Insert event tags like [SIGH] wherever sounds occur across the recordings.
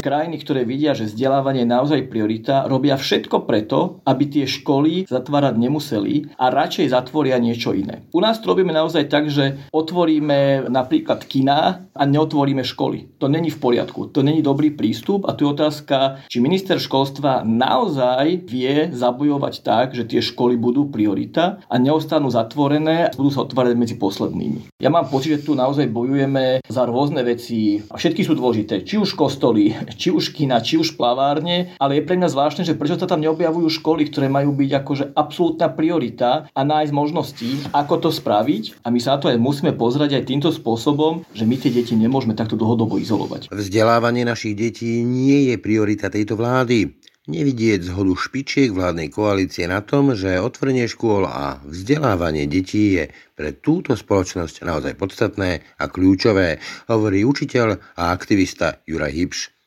krajiny, ktoré vidia, že vzdelávanie je naozaj priorita, robia všetko preto, aby tie školy zatvárať nemuseli a radšej zatvoria niečo iné. U nás to robíme naozaj tak, že otvoríme napríklad kina a neotvoríme školy. To není v poriadku, to není dobrý prístup a tu je otázka, či minister školstva naozaj vie zabojovať tak, že tie školy budú priorita a neostanú zatvorené a budú sa otvárať medzi poslednými. Ja mám pocit, že tu naozaj bojujeme za rôzne veci a všetky sú dôležité. Či už kostoly, či už kina, či už plavárne, ale je pre mňa zvláštne, že prečo sa tam neobjavujú školy, ktoré majú byť akože absolútna priorita a nájsť možnosti, ako to spraviť. A my sa na to aj musíme pozrieť aj týmto spôsobom, že my tie deti nemôžeme takto dlhodobo izolovať. Vzdelávanie našich detí nie je priorita tejto vlády. Nevidieť zhodu špičiek vládnej koalície na tom, že otvorenie škôl a vzdelávanie detí je pre túto spoločnosť naozaj podstatné a kľúčové, hovorí učiteľ a aktivista Juraj Hybš.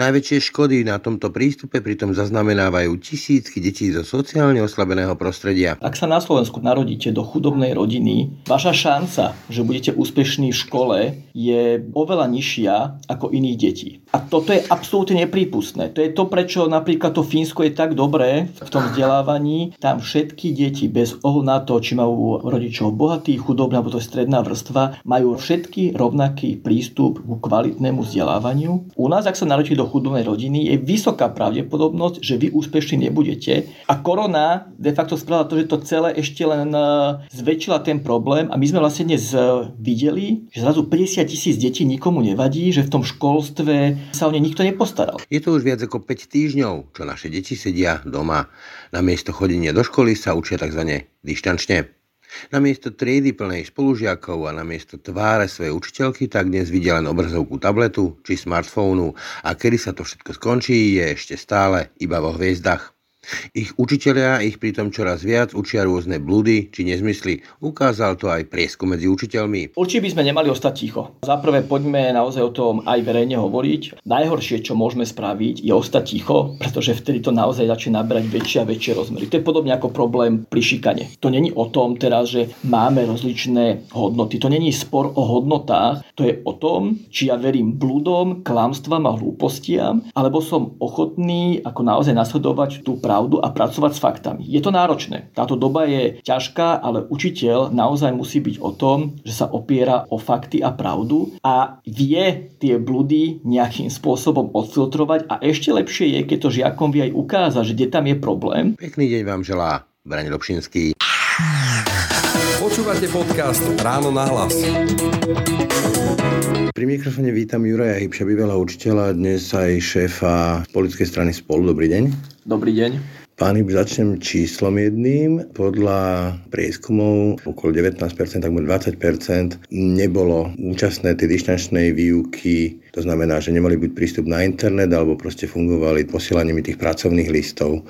Najväčšie škody na tomto prístupe pritom zaznamenávajú tisícky detí zo sociálne oslabeného prostredia. Ak sa na Slovensku narodíte do chudobnej rodiny, vaša šanca, že budete úspešní v škole, je oveľa nižšia ako iných detí. A toto je absolútne neprípustné. To je to, prečo napríklad to Fínsko je tak dobré v tom vzdelávaní. Tam všetky deti, bez ohľadu na to, či majú rodičov bohatých, chudobných alebo to je stredná vrstva, majú všetky rovnaký prístup ku kvalitnému vzdelávaniu. U nás, ak sa narodíte narodíte do chudobnej rodiny, je vysoká pravdepodobnosť, že vy úspešní nebudete. A korona de facto spravila to, že to celé ešte len e, zväčšila ten problém a my sme vlastne dnes e, videli, že zrazu 50 tisíc detí nikomu nevadí, že v tom školstve sa o ne nikto nepostaral. Je to už viac ako 5 týždňov, čo naše deti sedia doma. Namiesto chodenia do školy sa učia tzv. dištančne. Namiesto triedy plnej spolužiakov a namiesto tváre svojej učiteľky tak dnes vidia len obrazovku tabletu či smartfónu a kedy sa to všetko skončí je ešte stále iba vo hviezdach. Ich učiteľia ich pritom čoraz viac učia rôzne blúdy či nezmysly. Ukázal to aj prieskum medzi učiteľmi. Určite by sme nemali ostať ticho. Za prvé poďme naozaj o tom aj verejne hovoriť. Najhoršie, čo môžeme spraviť, je ostať ticho, pretože vtedy to naozaj začne nabrať väčšie a väčšie rozmery. To je podobne ako problém pri šikane. To není o tom teraz, že máme rozličné hodnoty. To není spor o hodnotách. To je o tom, či ja verím blúdom, klamstvám a hlúpostiam, alebo som ochotný ako naozaj nasledovať tú pravdu pravdu a pracovať s faktami. Je to náročné. Táto doba je ťažká, ale učiteľ naozaj musí byť o tom, že sa opiera o fakty a pravdu a vie tie blúdy nejakým spôsobom odfiltrovať a ešte lepšie je, keď to žiakom vie aj ukázať, že kde tam je problém. Pekný deň vám želá Braň Robšinský. Počúvate podcast Ráno na hlas. Pri mikrofóne vítam Juraja Hybša, bývalého učiteľa, dnes aj šéfa politickej strany Spolu. Dobrý deň. Dobrý deň. Pán Hybš, začnem číslom jedným. Podľa prieskumov okolo 19%, takmer 20% nebolo účastné tej dištančnej výuky. To znamená, že nemali byť prístup na internet alebo proste fungovali posielaním tých pracovných listov.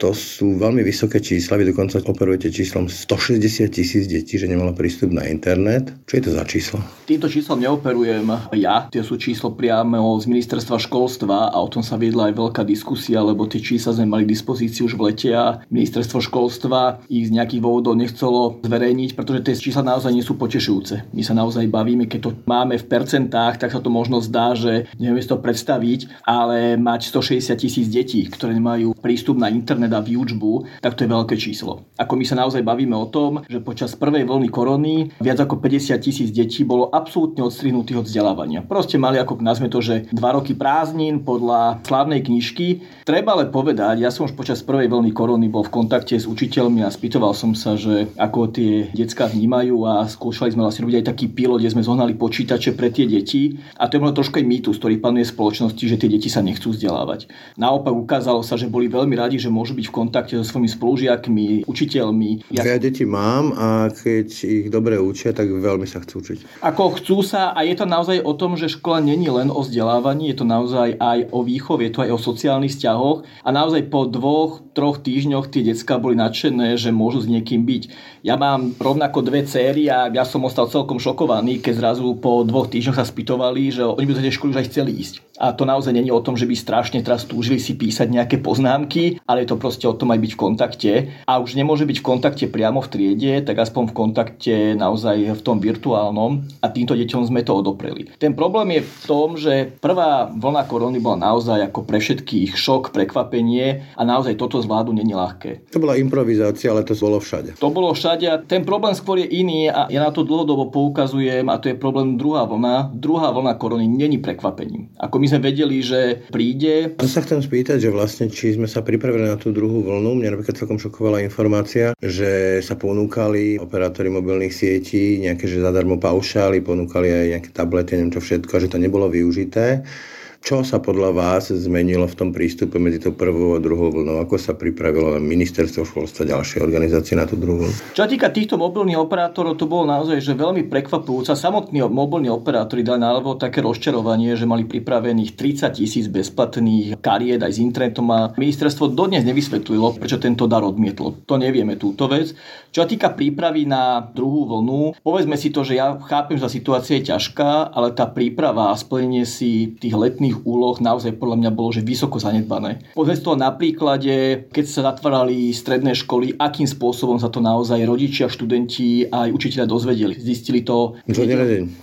To sú veľmi vysoké čísla, vy dokonca operujete číslom 160 tisíc detí, že nemalo prístup na internet. Čo je to za číslo? Týmto číslom neoperujem ja, tie sú číslo priamo z ministerstva školstva a o tom sa viedla aj veľká diskusia, lebo tie čísla sme mali k dispozícii už v lete a ministerstvo školstva ich z nejakých dôvodov nechcelo zverejniť, pretože tie čísla naozaj nie sú potešujúce. My sa naozaj bavíme, keď to máme v percentách, tak sa to možno zdá, že nevieme si to predstaviť, ale mať 160 tisíc detí, ktoré nemajú prístup na internet teda výučbu, tak to je veľké číslo. Ako my sa naozaj bavíme o tom, že počas prvej vlny korony viac ako 50 tisíc detí bolo absolútne odstrihnutých od vzdelávania. Proste mali ako nazme to, že dva roky prázdnin podľa slávnej knižky. Treba ale povedať, ja som už počas prvej vlny korony bol v kontakte s učiteľmi a spýtoval som sa, že ako tie decka vnímajú a skúšali sme vlastne robiť aj taký pilot, kde sme zohnali počítače pre tie deti. A to je možno trošku aj mýtus, ktorý panuje v spoločnosti, že tie deti sa nechcú vzdelávať. Naopak ukázalo sa, že boli veľmi radi, že môžu v kontakte so svojimi spolužiakmi, učiteľmi. Ja, ja deti mám a keď ich dobre učia, tak veľmi sa chcú učiť. Ako chcú sa a je to naozaj o tom, že škola není len o vzdelávaní, je to naozaj aj o výchove, je to aj o sociálnych vzťahoch a naozaj po dvoch, troch týždňoch tie decka boli nadšené, že môžu s niekým byť. Ja mám rovnako dve céry a ja som ostal celkom šokovaný, keď zrazu po dvoch týždňoch sa spýtovali, že oni by do tej školy už aj chceli ísť. A to naozaj není o tom, že by strašne teraz túžili si písať nejaké poznámky, ale je to proste o tom aj byť v kontakte. A už nemôže byť v kontakte priamo v triede, tak aspoň v kontakte naozaj v tom virtuálnom. A týmto deťom sme to odopreli. Ten problém je v tom, že prvá vlna korony bola naozaj ako pre všetkých šok, prekvapenie a naozaj toto zvládu není ľahké. To bola improvizácia, ale to bolo všade. To bolo všade a ten problém skôr je iný a ja na to dlhodobo poukazujem a to je problém druhá vlna. Druhá vlna korony není prekvapením. Ako my sme vedeli, že príde. To sa chcem spýtať, že vlastne či sme sa pripravili na tú druhú vlnu. Mňa napríklad celkom šokovala informácia, že sa ponúkali operátori mobilných sietí nejaké, že zadarmo paušály, ponúkali aj nejaké tablety, neviem čo všetko, že to nebolo využité. Čo sa podľa vás zmenilo v tom prístupe medzi tou prvou a druhou vlnou? Ako sa pripravilo ministerstvo školstva ďalšie organizácie na tú druhú vlnu? Čo týka týchto mobilných operátorov, to bolo naozaj že veľmi prekvapujúce. Samotní mobilní operátori dali naľavo také rozčarovanie, že mali pripravených 30 tisíc bezplatných kariet aj s internetom a ministerstvo dodnes nevysvetlilo, prečo tento dar odmietlo. To nevieme túto vec. Čo týka prípravy na druhú vlnu, povedzme si to, že ja chápem, že situácia je ťažká, ale tá príprava a splnenie si tých letných iných úloh naozaj podľa mňa bolo že vysoko zanedbané. Pozrieť to na príklade, keď sa zatvárali stredné školy, akým spôsobom sa to naozaj rodičia, študenti a aj učiteľia dozvedeli. Zistili to...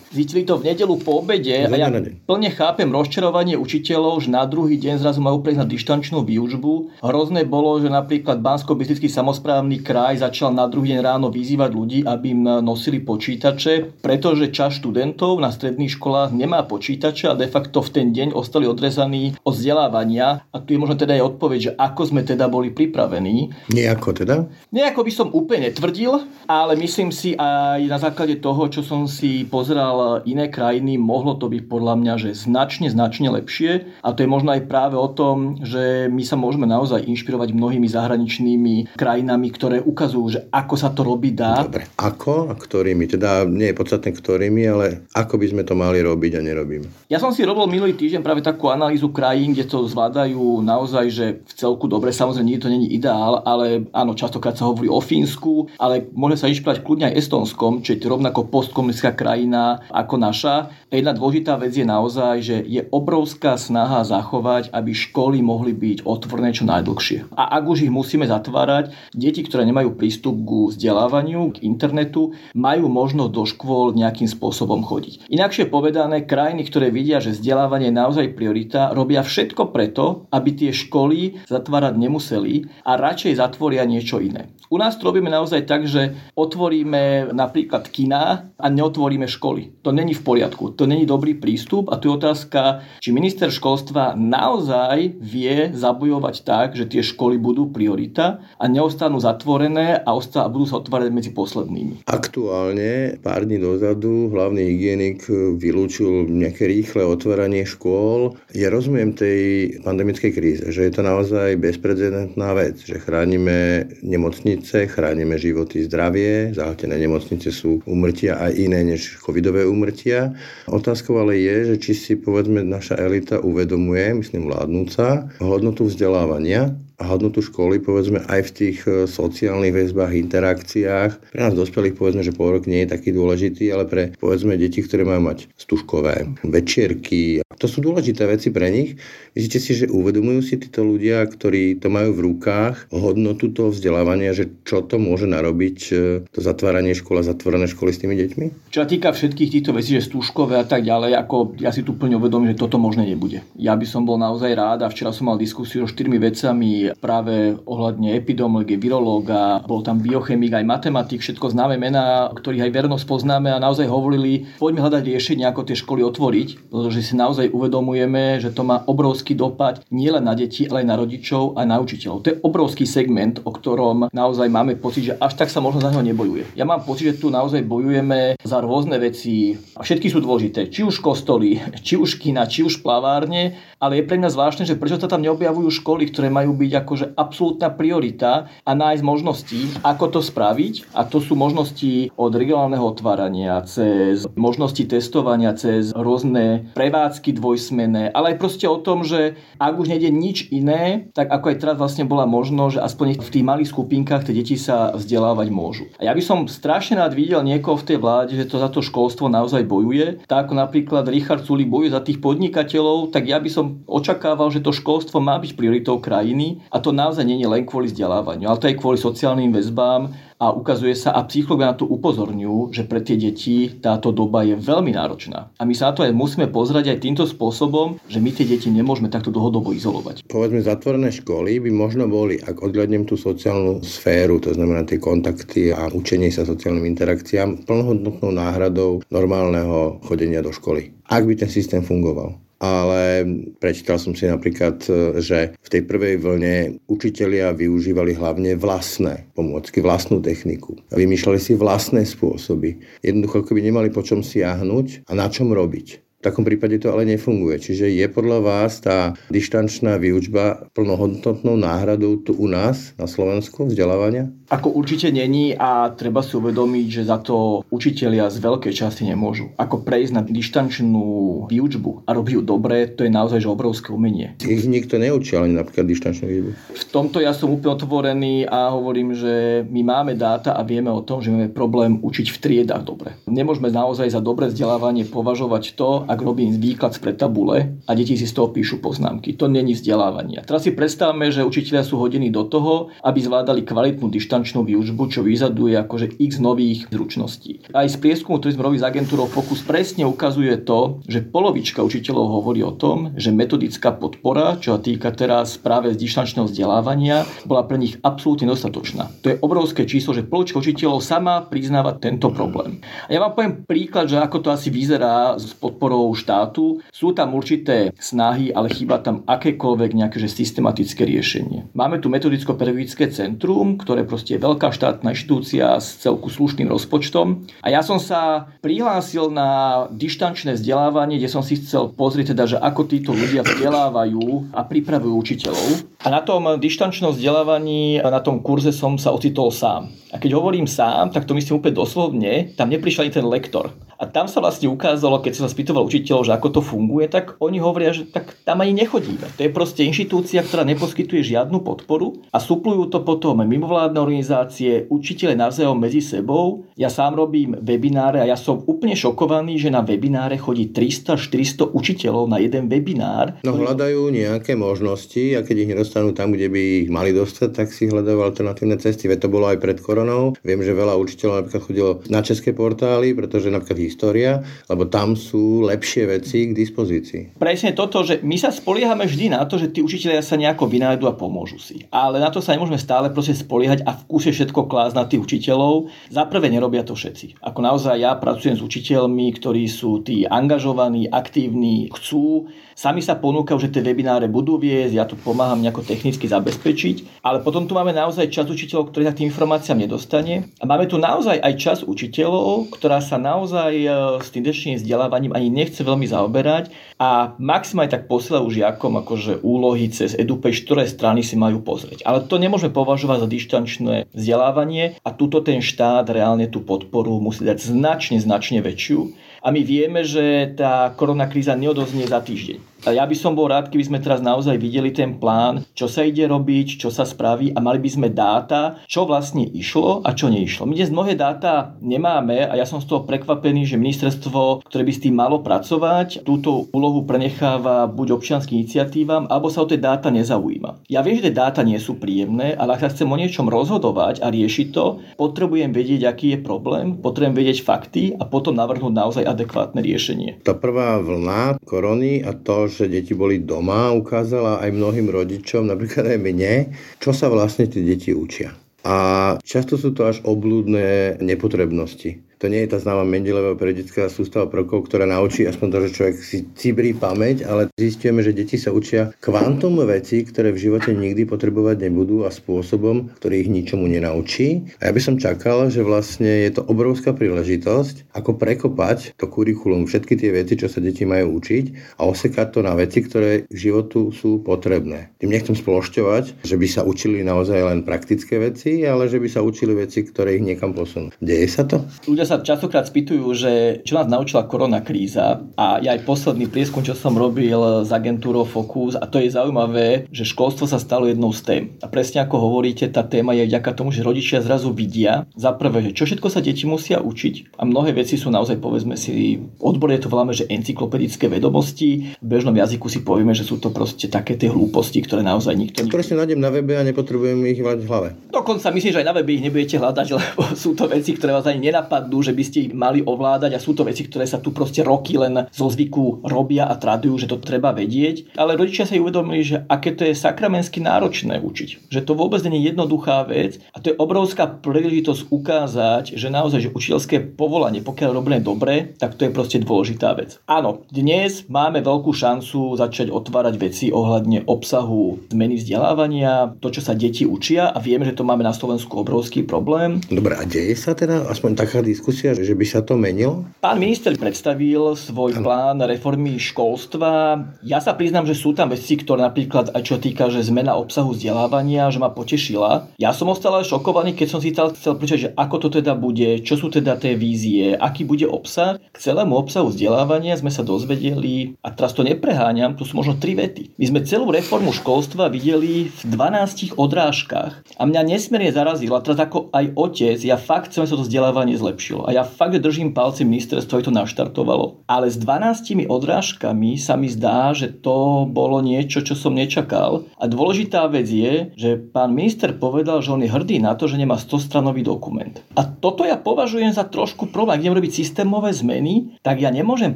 Zistili to v nedelu po obede a ja plne chápem rozčarovanie učiteľov, že na druhý deň zrazu majú prejsť na dištančnú výučbu. Hrozné bolo, že napríklad bansko bistický samozprávny kraj začal na druhý deň ráno vyzývať ľudí, aby im nosili počítače, pretože čas študentov na stredných školách nemá počítače a de facto v ten deň ostali odrezaní od vzdelávania. A tu je možno teda aj odpoveď, že ako sme teda boli pripravení. Nejako teda? Nejako by som úplne tvrdil, ale myslím si aj na základe toho, čo som si pozeral iné krajiny, mohlo to byť podľa mňa, že značne, značne lepšie. A to je možno aj práve o tom, že my sa môžeme naozaj inšpirovať mnohými zahraničnými krajinami, ktoré ukazujú, že ako sa to robí dá. Dobre, ako a ktorými? Teda nie je podstatné ktorými, ale ako by sme to mali robiť a nerobíme. Ja som si robil minulý týždeň práve takú analýzu krajín, kde to zvládajú naozaj, že v celku dobre, samozrejme nie to není ideál, ale áno, častokrát sa hovorí o Fínsku, ale môže sa inšpirovať kľudne aj Estonskom, čo je rovnako postkomunistická krajina ako naša. Jedna dôležitá vec je naozaj, že je obrovská snaha zachovať, aby školy mohli byť otvorené čo najdlhšie. A ak už ich musíme zatvárať, deti, ktoré nemajú prístup ku vzdelávaniu, k internetu, majú možnosť do škôl nejakým spôsobom chodiť. Inakšie povedané, krajiny, ktoré vidia, že vzdelávanie je naozaj naozaj priorita, robia všetko preto, aby tie školy zatvárať nemuseli a radšej zatvoria niečo iné. U nás to robíme naozaj tak, že otvoríme napríklad kina a neotvoríme školy. To není v poriadku, to není dobrý prístup a tu je otázka, či minister školstva naozaj vie zabojovať tak, že tie školy budú priorita a neostanú zatvorené a, ostá, budú sa otvárať medzi poslednými. Aktuálne pár dní dozadu hlavný hygienik vylúčil nejaké rýchle otváranie škôl. Ja rozumiem tej pandemickej kríze, že je to naozaj bezprecedentná vec, že chránime nemocnice chránime životy, zdravie, zahltené nemocnice sú umrtia aj iné než covidové umrtia. Otázkou ale je, že či si povedzme naša elita uvedomuje, myslím vládnúca, hodnotu vzdelávania hodnotu školy, povedzme, aj v tých e, sociálnych väzbách, interakciách. Pre nás dospelých, povedzme, že pôrok nie je taký dôležitý, ale pre, povedzme, deti, ktoré majú mať stužkové, večierky, to sú dôležité veci pre nich. Myslíte si, že uvedomujú si títo ľudia, ktorí to majú v rukách, hodnotu toho vzdelávania, že čo to môže narobiť e, to zatváranie škola, zatvorené školy s tými deťmi? Čo sa týka všetkých týchto vecí, že stužkové a tak ďalej, ako ja si tu plne uvedomím, že toto možné nebude. Ja by som bol naozaj rád a včera som mal diskusiu o štyrmi vecami práve ohľadne epidemiológie, virológa, bol tam biochemik, aj matematik, všetko známe mená, ktorých aj vernosť poznáme a naozaj hovorili, poďme hľadať riešenie, ako tie školy otvoriť, pretože si naozaj uvedomujeme, že to má obrovský dopad nielen na deti, ale aj na rodičov a na učiteľov. To je obrovský segment, o ktorom naozaj máme pocit, že až tak sa možno za neho nebojuje. Ja mám pocit, že tu naozaj bojujeme za rôzne veci a všetky sú dôležité. Či už kostoly, či už kina, či už plavárne, ale je pre mňa zvláštne, že prečo sa tam neobjavujú školy, ktoré majú byť akože absolútna priorita a nájsť možnosti, ako to spraviť. A to sú možnosti od regionálneho otvárania, cez možnosti testovania, cez rôzne prevádzky dvojsmené, ale aj proste o tom, že ak už nejde nič iné, tak ako aj teraz vlastne bola možno, že aspoň v tých malých skupinkách tie deti sa vzdelávať môžu. A ja by som strašne rád videl niekoho v tej vláde, že to za to školstvo naozaj bojuje. Tak ako napríklad Richard Sulik bojuje za tých podnikateľov, tak ja by som očakával, že to školstvo má byť prioritou krajiny a to naozaj nie je len kvôli vzdelávaniu, ale to aj kvôli sociálnym väzbám, a ukazuje sa a psychológovia na to upozorňujú, že pre tie deti táto doba je veľmi náročná. A my sa na to aj musíme pozrieť aj týmto spôsobom, že my tie deti nemôžeme takto dlhodobo izolovať. Povedzme, zatvorené školy by možno boli, ak odhľadnem tú sociálnu sféru, to znamená tie kontakty a učenie sa sociálnym interakciám, plnohodnotnou náhradou normálneho chodenia do školy. Ak by ten systém fungoval ale prečítal som si napríklad, e, že v tej prvej vlne učitelia využívali hlavne vlastné pomôcky, vlastnú techniku. Vymýšľali si vlastné spôsoby. Jednoducho, by nemali po čom siahnuť a na čom robiť. V takom prípade to ale nefunguje. Čiže je podľa vás tá dištančná výučba plnohodnotnou náhradou tu u nás na Slovensku vzdelávania? Ako určite není a treba si uvedomiť, že za to učitelia z veľkej časti nemôžu. Ako prejsť na dištančnú výučbu a robiť ju dobre, to je naozaj že obrovské umenie. Ich nikto neučí, ale napríklad dištančnú výučbu. V tomto ja som úplne otvorený a hovorím, že my máme dáta a vieme o tom, že máme problém učiť v triedách dobre. Nemôžeme naozaj za dobré vzdelávanie považovať to, ak robím výklad z tabule a deti si z toho píšu poznámky. To není vzdelávanie. Teraz si predstavme, že učiteľia sú hodení do toho, aby zvládali kvalitnú dištančnú výučbu, čo vyžaduje akože x nových zručností. Aj z prieskumu, ktorý sme robili s agentúrou Focus, presne ukazuje to, že polovička učiteľov hovorí o tom, že metodická podpora, čo sa týka teraz práve z dištančného vzdelávania, bola pre nich absolútne dostatočná. To je obrovské číslo, že polovička učiteľov sama priznáva tento problém. A ja vám poviem príklad, že ako to asi vyzerá s podporou štátu. Sú tam určité snahy, ale chýba tam akékoľvek nejaké že systematické riešenie. Máme tu metodicko-pedagogické centrum, ktoré proste je veľká štátna inštitúcia s celku slušným rozpočtom. A ja som sa prihlásil na dištančné vzdelávanie, kde som si chcel pozrieť teda, že ako títo ľudia vzdelávajú a pripravujú učiteľov. A na tom dištančnom vzdelávaní, na tom kurze som sa ocitol sám. A keď hovorím sám, tak to myslím úplne doslovne, tam neprišiel ani ten lektor. A tam sa vlastne ukázalo, keď som sa spýtoval učiteľov, že ako to funguje, tak oni hovoria, že tak tam ani nechodíme. To je proste inštitúcia, ktorá neposkytuje žiadnu podporu a suplujú to potom mimovládne organizácie, učiteľe navzájom medzi sebou. Ja sám robím webináre a ja som úplne šokovaný, že na webináre chodí 300-400 učiteľov na jeden webinár. No hľadajú nejaké možnosti a keď ich nedostanú tam, kde by ich mali dostať, tak si hľadajú alternatívne cesty. Veď to bolo aj pred koronou. Viem, že veľa učiteľov napríklad chodilo na české portály, pretože napríklad história, lebo tam sú lepšie veci k dispozícii. Presne toto, že my sa spoliehame vždy na to, že tí učiteľia sa nejako vynájdu a pomôžu si. Ale na to sa nemôžeme stále proste spoliehať a v kúse všetko klásť na tých učiteľov. Za prvé nerobia to všetci. Ako naozaj ja pracujem s učiteľmi, ktorí sú tí angažovaní, aktívni, chcú Sami sa ponúkajú, že tie webináre budú viesť, ja tu pomáham nejako technicky zabezpečiť, ale potom tu máme naozaj čas učiteľov, ktorý sa tým informáciám nedostane. A máme tu naozaj aj čas učiteľov, ktorá sa naozaj e, s tým dnešným vzdelávaním ani nechce veľmi zaoberať a maximálne tak posielajú žiakom akože úlohy cez EduPage, ktoré strany si majú pozrieť. Ale to nemôžeme považovať za dištančné vzdelávanie a tuto ten štát reálne tú podporu musí dať značne, značne väčšiu a my vieme, že tá koronakríza neodoznie za týždeň. Ja by som bol rád, keby sme teraz naozaj videli ten plán, čo sa ide robiť, čo sa spraví a mali by sme dáta, čo vlastne išlo a čo neišlo. My dnes mnohé dáta nemáme a ja som z toho prekvapený, že ministerstvo, ktoré by s tým malo pracovať, túto úlohu prenecháva buď občianským iniciatívam, alebo sa o tie dáta nezaujíma. Ja viem, že tie dáta nie sú príjemné, ale ak sa chcem o niečom rozhodovať a riešiť to, potrebujem vedieť, aký je problém, potrebujem vedieť fakty a potom navrhnúť naozaj adekvátne riešenie. Tá prvá vlna korony a to, že deti boli doma, ukázala aj mnohým rodičom, napríklad aj mne, čo sa vlastne tie deti učia. A často sú to až oblúdne nepotrebnosti. To nie je tá známa Mendelevá periodická sústava prvkov, ktorá naučí aspoň to, že človek si cibrí pamäť, ale zistíme, že deti sa učia kvantum veci, ktoré v živote nikdy potrebovať nebudú a spôsobom, ktorý ich ničomu nenaučí. A ja by som čakal, že vlastne je to obrovská príležitosť, ako prekopať to kurikulum, všetky tie veci, čo sa deti majú učiť a osekať to na veci, ktoré v životu sú potrebné. Tým nechcem spološťovať, že by sa učili naozaj len praktické veci, ale že by sa učili veci, ktoré ich niekam posunú. Deje sa to? Ľudia sa častokrát spýtujú, že čo nás naučila korona kríza a ja aj posledný prieskum, čo som robil s agentúrou Focus a to je zaujímavé, že školstvo sa stalo jednou z tém. A presne ako hovoríte, tá téma je vďaka tomu, že rodičia zrazu vidia, za prvé, že čo všetko sa deti musia učiť a mnohé veci sú naozaj, povedzme si, odborne to voláme, že encyklopedické vedomosti. V bežnom jazyku si povieme, že sú to proste také tie hlúposti, ktoré naozaj nikto... Ktoré si nájdem na webe a nepotrebujem ich mať v hlave. Dokonca myslím, že aj na webe ich nebudete hľadať, [LAUGHS] lebo sú to veci, ktoré vás ani nenapadnú, že by ste ich mali ovládať a sú to veci, ktoré sa tu proste roky len zo zvyku robia a tradujú, že to treba vedieť. Ale rodičia sa uvedomili, že aké to je sakramensky náročné učiť. Že to vôbec nie je jednoduchá vec a to je obrovská príležitosť ukázať, že naozaj, že učiteľské povolanie, pokiaľ robené dobre, tak to je proste dôležitá vec. Áno, dnes máme veľkú šancu začať otvárať veci ohľadne obsahu zmeny vzdelávania, to, čo sa deti učia a vieme, že to máme na Slovensku obrovský problém. Dobre, a deje sa teda aspoň taká diskusia, že by sa to menilo? Pán minister predstavil svoj ano. plán reformy školstva. Ja sa priznám, že sú tam veci, ktoré napríklad aj čo týka, že zmena obsahu vzdelávania, že ma potešila. Ja som ostal šokovaný, keď som si chcel prečať, že ako to teda bude, čo sú teda tie vízie, aký bude obsah. K celému obsahu vzdelávania sme sa dozvedeli, a teraz to nepreháňam, tu sú možno tri vety. My sme celú reformu školstva videli v 12 odrážkach a mňa nesmierne zarazilo, a teraz ako aj otec, ja fakt chcem, sa to vzdelávanie zlepšilo. A ja fakt držím palci ministerstvo, to naštartovalo. Ale s 12 odrážkami sa mi zdá, že to bolo niečo, čo som nečakal. A dôležitá vec je, že pán minister povedal, že on je hrdý na to, že nemá 100-stranový dokument. A toto ja považujem za trošku problém. Ak idem robiť systémové zmeny, tak ja nemôžem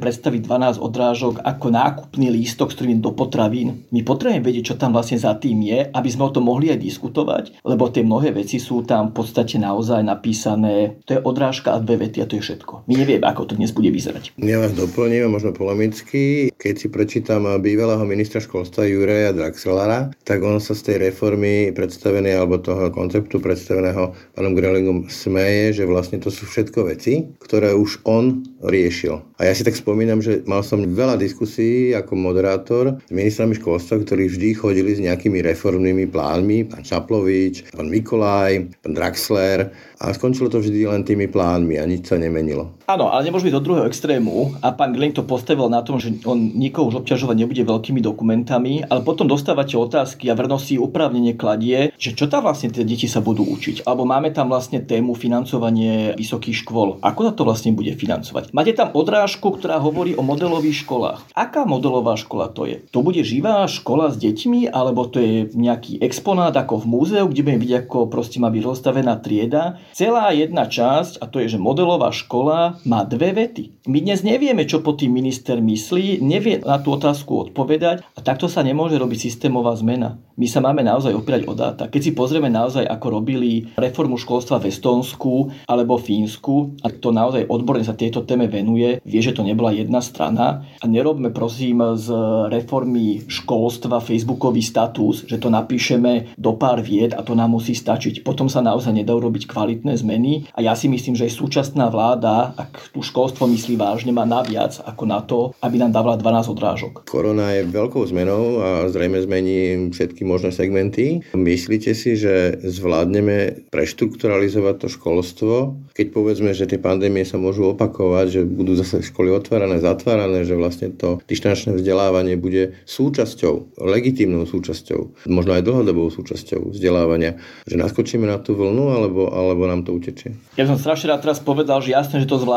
predstaviť 12 odrážok ako nákupný lístok, s ktorým do potravín. My potrebujeme vedieť, čo tam vlastne za tým je, aby sme o tom mohli aj diskutovať, lebo tie mnohé veci sú tam v podstate naozaj napísané. To je odrážka a vety a to je všetko. My nevieme, ako to dnes bude vyzerať. Ja vás doplním, možno polemicky. Keď si prečítam bývalého ministra školstva Jureja Draxlera, tak on sa z tej reformy predstavenej alebo toho konceptu predstaveného pánom Grelingom smeje, že vlastne to sú všetko veci, ktoré už on riešil. A ja si tak spomínam, že mal som veľa diskusí ako moderátor s ministrami školstva, ktorí vždy chodili s nejakými reformnými plánmi, pán Čaplovič, pán Mikolaj, pán Draxler a skončilo to vždy len tými plánmi a nič sa nemenilo. Áno, ale nemôžeme do druhého extrému a pán Glenn to postavil na tom, že on nikoho už obťažovať nebude veľkými dokumentami, ale potom dostávate otázky a vernosť si upravnenie kladie, že čo tam vlastne tie deti sa budú učiť. Alebo máme tam vlastne tému financovanie vysokých škôl. Ako sa to vlastne bude financovať? Máte tam odrážku, ktorá hovorí o modelových školách. Aká modelová škola to je? To bude živá škola s deťmi, alebo to je nejaký exponát ako v múzeu, kde budeme vidieť, ako proste má byť rozstavená trieda. Celá jedna časť, a to je, že modelová škola má dve vety. My dnes nevieme, čo po tým minister myslí, nevie na tú otázku odpovedať a takto sa nemôže robiť systémová zmena. My sa máme naozaj opierať o dáta. Keď si pozrieme naozaj, ako robili reformu školstva v Estonsku alebo Fínsku, a to naozaj odborne sa tieto téme venuje, vie, že to nebola jedna strana a nerobme prosím z reformy školstva facebookový status, že to napíšeme do pár vied a to nám musí stačiť. Potom sa naozaj nedá urobiť kvalitné zmeny a ja si myslím, že aj súčasná vláda, ak tu školstvo myslí vážne, má naviac ako na to, aby nám dávala 12 odrážok. Korona je veľkou zmenou a zrejme zmení všetky možné segmenty. Myslíte si, že zvládneme preštrukturalizovať to školstvo, keď povedzme, že tie pandémie sa môžu opakovať, že budú zase školy otvárané, zatvárané, že vlastne to dištančné vzdelávanie bude súčasťou, legitímnou súčasťou, možno aj dlhodobou súčasťou vzdelávania, že naskočíme na tú vlnu alebo, alebo nám to utečie? Ja som strašne rád teraz povedal, že jasne, že to zvládneme,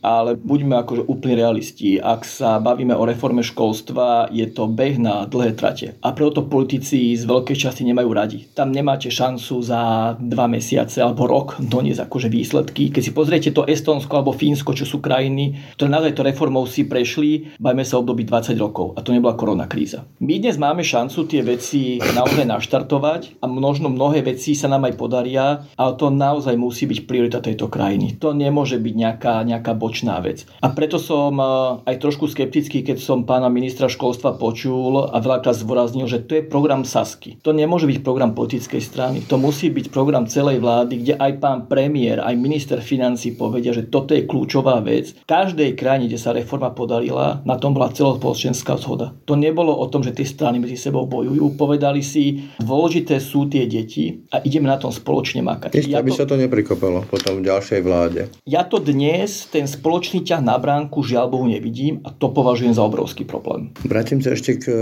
ale buďme akože úplne realisti. Ak sa bavíme o reforme školstva, je to beh na dlhé trate. A preto politici z veľkej časti nemajú radi. Tam nemáte šancu za dva mesiace alebo rok doniesť akože výsledky. Keď si pozriete to Estonsko alebo Fínsko, čo sú krajiny, ktoré naozaj to reformou si prešli, bajme sa období 20 rokov a to nebola korona kríza. My dnes máme šancu tie veci naozaj naštartovať a možno mnohé veci sa nám aj podaria, ale to naozaj musí byť priorita tejto krajiny. To nemôže byť nejaká nejaká bočná vec. A preto som e, aj trošku skeptický, keď som pána ministra školstva počul a veľakrát zdôraznil, že to je program Sasky. To nemôže byť program politickej strany. To musí byť program celej vlády, kde aj pán premiér, aj minister financí povedia, že toto je kľúčová vec. V každej krajine, kde sa reforma podarila, na tom bola celospoločenská zhoda. To nebolo o tom, že tie strany medzi sebou bojujú. Povedali si, dôležité sú tie deti a ideme na tom spoločne makať. Ešte, ja aby to... sa to neprikopalo potom v ďalšej vláde. Ja to dnes, ten spoločný ťah na bránku, žiaľ Bohu nevidím a to považujem za obrovský problém. Vrátim sa ešte k eh,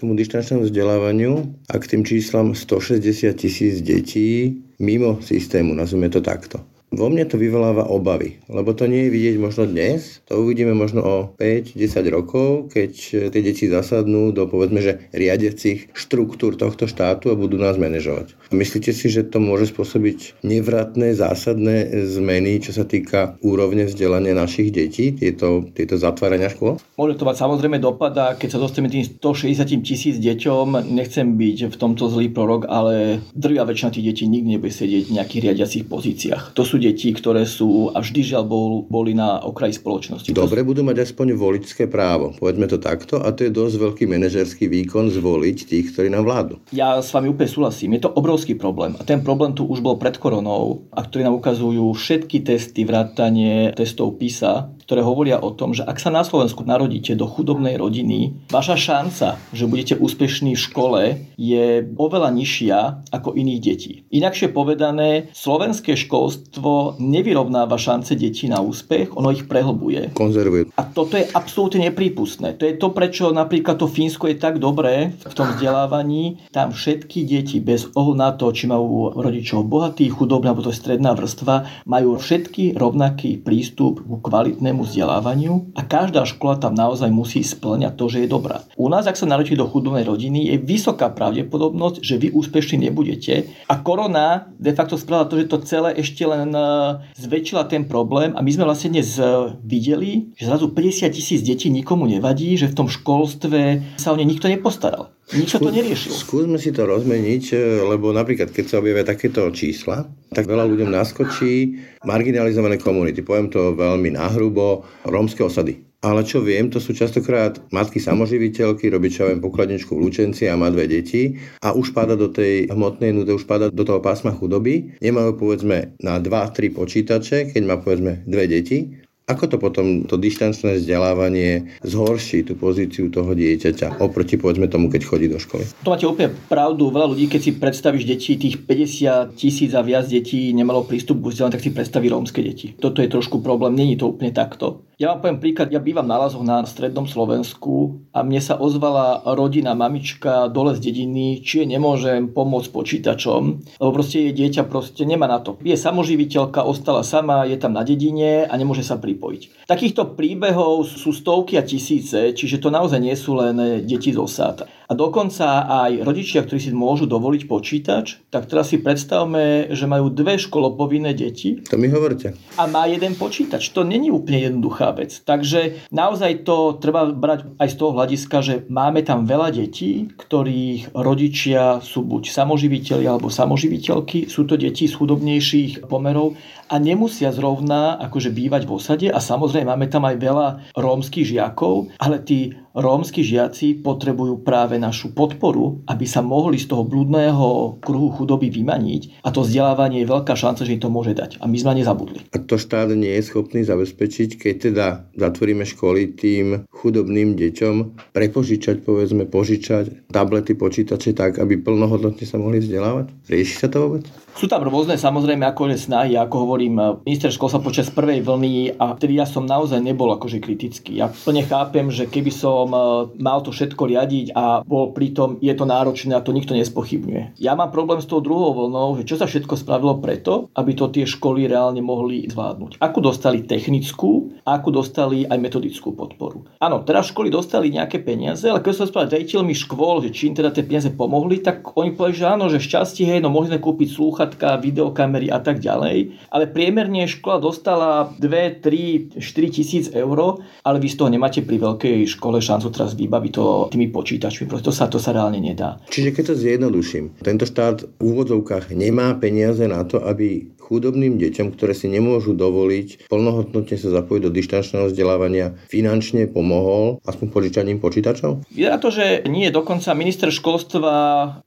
tomu dištančnému vzdelávaniu a k tým číslam 160 tisíc detí mimo systému, nazvime to takto. Vo mne to vyvoláva obavy, lebo to nie je vidieť možno dnes, to uvidíme možno o 5-10 rokov, keď tie deti zasadnú do povedzme, že riadiacich štruktúr tohto štátu a budú nás manažovať. Myslíte si, že to môže spôsobiť nevratné, zásadné zmeny, čo sa týka úrovne vzdelania našich detí, tieto, tieto zatvárania škôl? Môže to mať samozrejme dopad a keď sa dostaneme tým 160 tisíc deťom, nechcem byť v tomto zlý prorok, ale drvia väčšina tých detí nikdy nebude sedieť v nejakých riadiacich pozíciách. To sú deti, ktoré sú a vždy žiaľ bol, boli na okraji spoločnosti. Dobre, budú mať aspoň voličské právo, povedzme to takto, a to je dosť veľký manažerský výkon zvoliť tých, ktorí nám vládu. Ja s vami úplne súhlasím, je to obrovský problém. A ten problém tu už bol pred koronou, a ktorý nám ukazujú všetky testy, vrátanie testov PISA, ktoré hovoria o tom, že ak sa na Slovensku narodíte do chudobnej rodiny, vaša šanca, že budete úspešní v škole, je oveľa nižšia ako iných detí. Inakšie povedané, slovenské školstvo nevyrovnáva šance detí na úspech, ono ich prehlbuje. Konzervuje. A toto je absolútne neprípustné. To je to, prečo napríklad to Fínsko je tak dobré v tom vzdelávaní. Tam všetky deti, bez ohľadu na to, či majú rodičov bohatých, chudobných alebo to je stredná vrstva, majú všetky rovnaký prístup ku kvalitnému odbornému vzdelávaniu a každá škola tam naozaj musí splňať to, že je dobrá. U nás, ak sa narodíte do chudobnej rodiny, je vysoká pravdepodobnosť, že vy úspešní nebudete a korona de facto spravila to, že to celé ešte len e, zväčšila ten problém a my sme vlastne dnes e, videli, že zrazu 50 tisíc detí nikomu nevadí, že v tom školstve sa o ne nikto nepostaral. Nič to neriešil. Skúsme si to rozmeniť, e, lebo napríklad, keď sa objavia takéto čísla, tak veľa ľuďom naskočí marginalizované komunity. Poviem to veľmi náhrubo, rómske osady. Ale čo viem, to sú častokrát matky samoživiteľky, robí čo viem pokladničku v Lučenci a má dve deti a už páda do tej hmotnej nude, už páda do toho pásma chudoby. Nemajú povedzme na 2-3 počítače, keď má povedzme dve deti ako to potom, to dištančné vzdelávanie zhorší tú pozíciu toho dieťaťa oproti povedzme tomu, keď chodí do školy? To máte úplne pravdu. Veľa ľudí, keď si predstavíš deti, tých 50 tisíc a viac detí nemalo prístup k vzdelaniu, tak si predstaví rómske deti. Toto je trošku problém, není to úplne takto. Ja vám poviem príklad, ja bývam na Lazoch na strednom Slovensku a mne sa ozvala rodina, mamička dole z dediny, či je nemôžem pomôcť počítačom, lebo proste jej dieťa proste nemá na to. Je samoživiteľka, ostala sama, je tam na dedine a nemôže sa pripojiť. Takýchto príbehov sú stovky a tisíce, čiže to naozaj nie sú len deti z osád. A dokonca aj rodičia, ktorí si môžu dovoliť počítač, tak teraz si predstavme, že majú dve školopovinné deti. To mi hovoríte. A má jeden počítač. To není úplne jednoduchá vec. Takže naozaj to treba brať aj z toho hľadiska, že máme tam veľa detí, ktorých rodičia sú buď samoživiteľi alebo samoživiteľky, sú to deti z chudobnejších pomerov a nemusia zrovna akože bývať v osade a samozrejme máme tam aj veľa rómskych žiakov, ale tí rómsky žiaci potrebujú práve našu podporu, aby sa mohli z toho blúdneho kruhu chudoby vymaniť a to vzdelávanie je veľká šanca, že im to môže dať. A my sme nezabudli. A to štát nie je schopný zabezpečiť, keď teda zatvoríme školy tým chudobným deťom, prepožičať, povedzme, požičať tablety, počítače tak, aby plnohodnotne sa mohli vzdelávať? Rieši sa to vôbec? Sú tam rôzne samozrejme akože snahy, ako hovorím, minister školstva počas prvej vlny a vtedy ja som naozaj nebol akože kritický. Ja plne chápem, že keby som e, mal to všetko riadiť a bol pritom, je to náročné a to nikto nespochybňuje. Ja mám problém s tou druhou vlnou, že čo sa všetko spravilo preto, aby to tie školy reálne mohli zvládnuť. Ako dostali technickú ako dostali aj metodickú podporu. Áno, teraz školy dostali nejaké peniaze, ale keď sa spravili rejiteľmi škôl, že či im teda tie peniaze pomohli, tak oni povedali, že áno, že šťastie, hej, no mohli sme kúpiť slúcha sluchatka, videokamery a tak ďalej. Ale priemerne škola dostala 2, 3, 4 tisíc eur, ale vy z toho nemáte pri veľkej škole šancu teraz vybaviť to tými počítačmi. Proste sa, to sa reálne nedá. Čiže keď to zjednoduším, tento štát v úvodzovkách nemá peniaze na to, aby chudobným deťom, ktoré si nemôžu dovoliť plnohodnotne sa zapojiť do dištančného vzdelávania, finančne pomohol aspoň požičaním počítačov? Vyzerá to, že nie. Dokonca minister školstva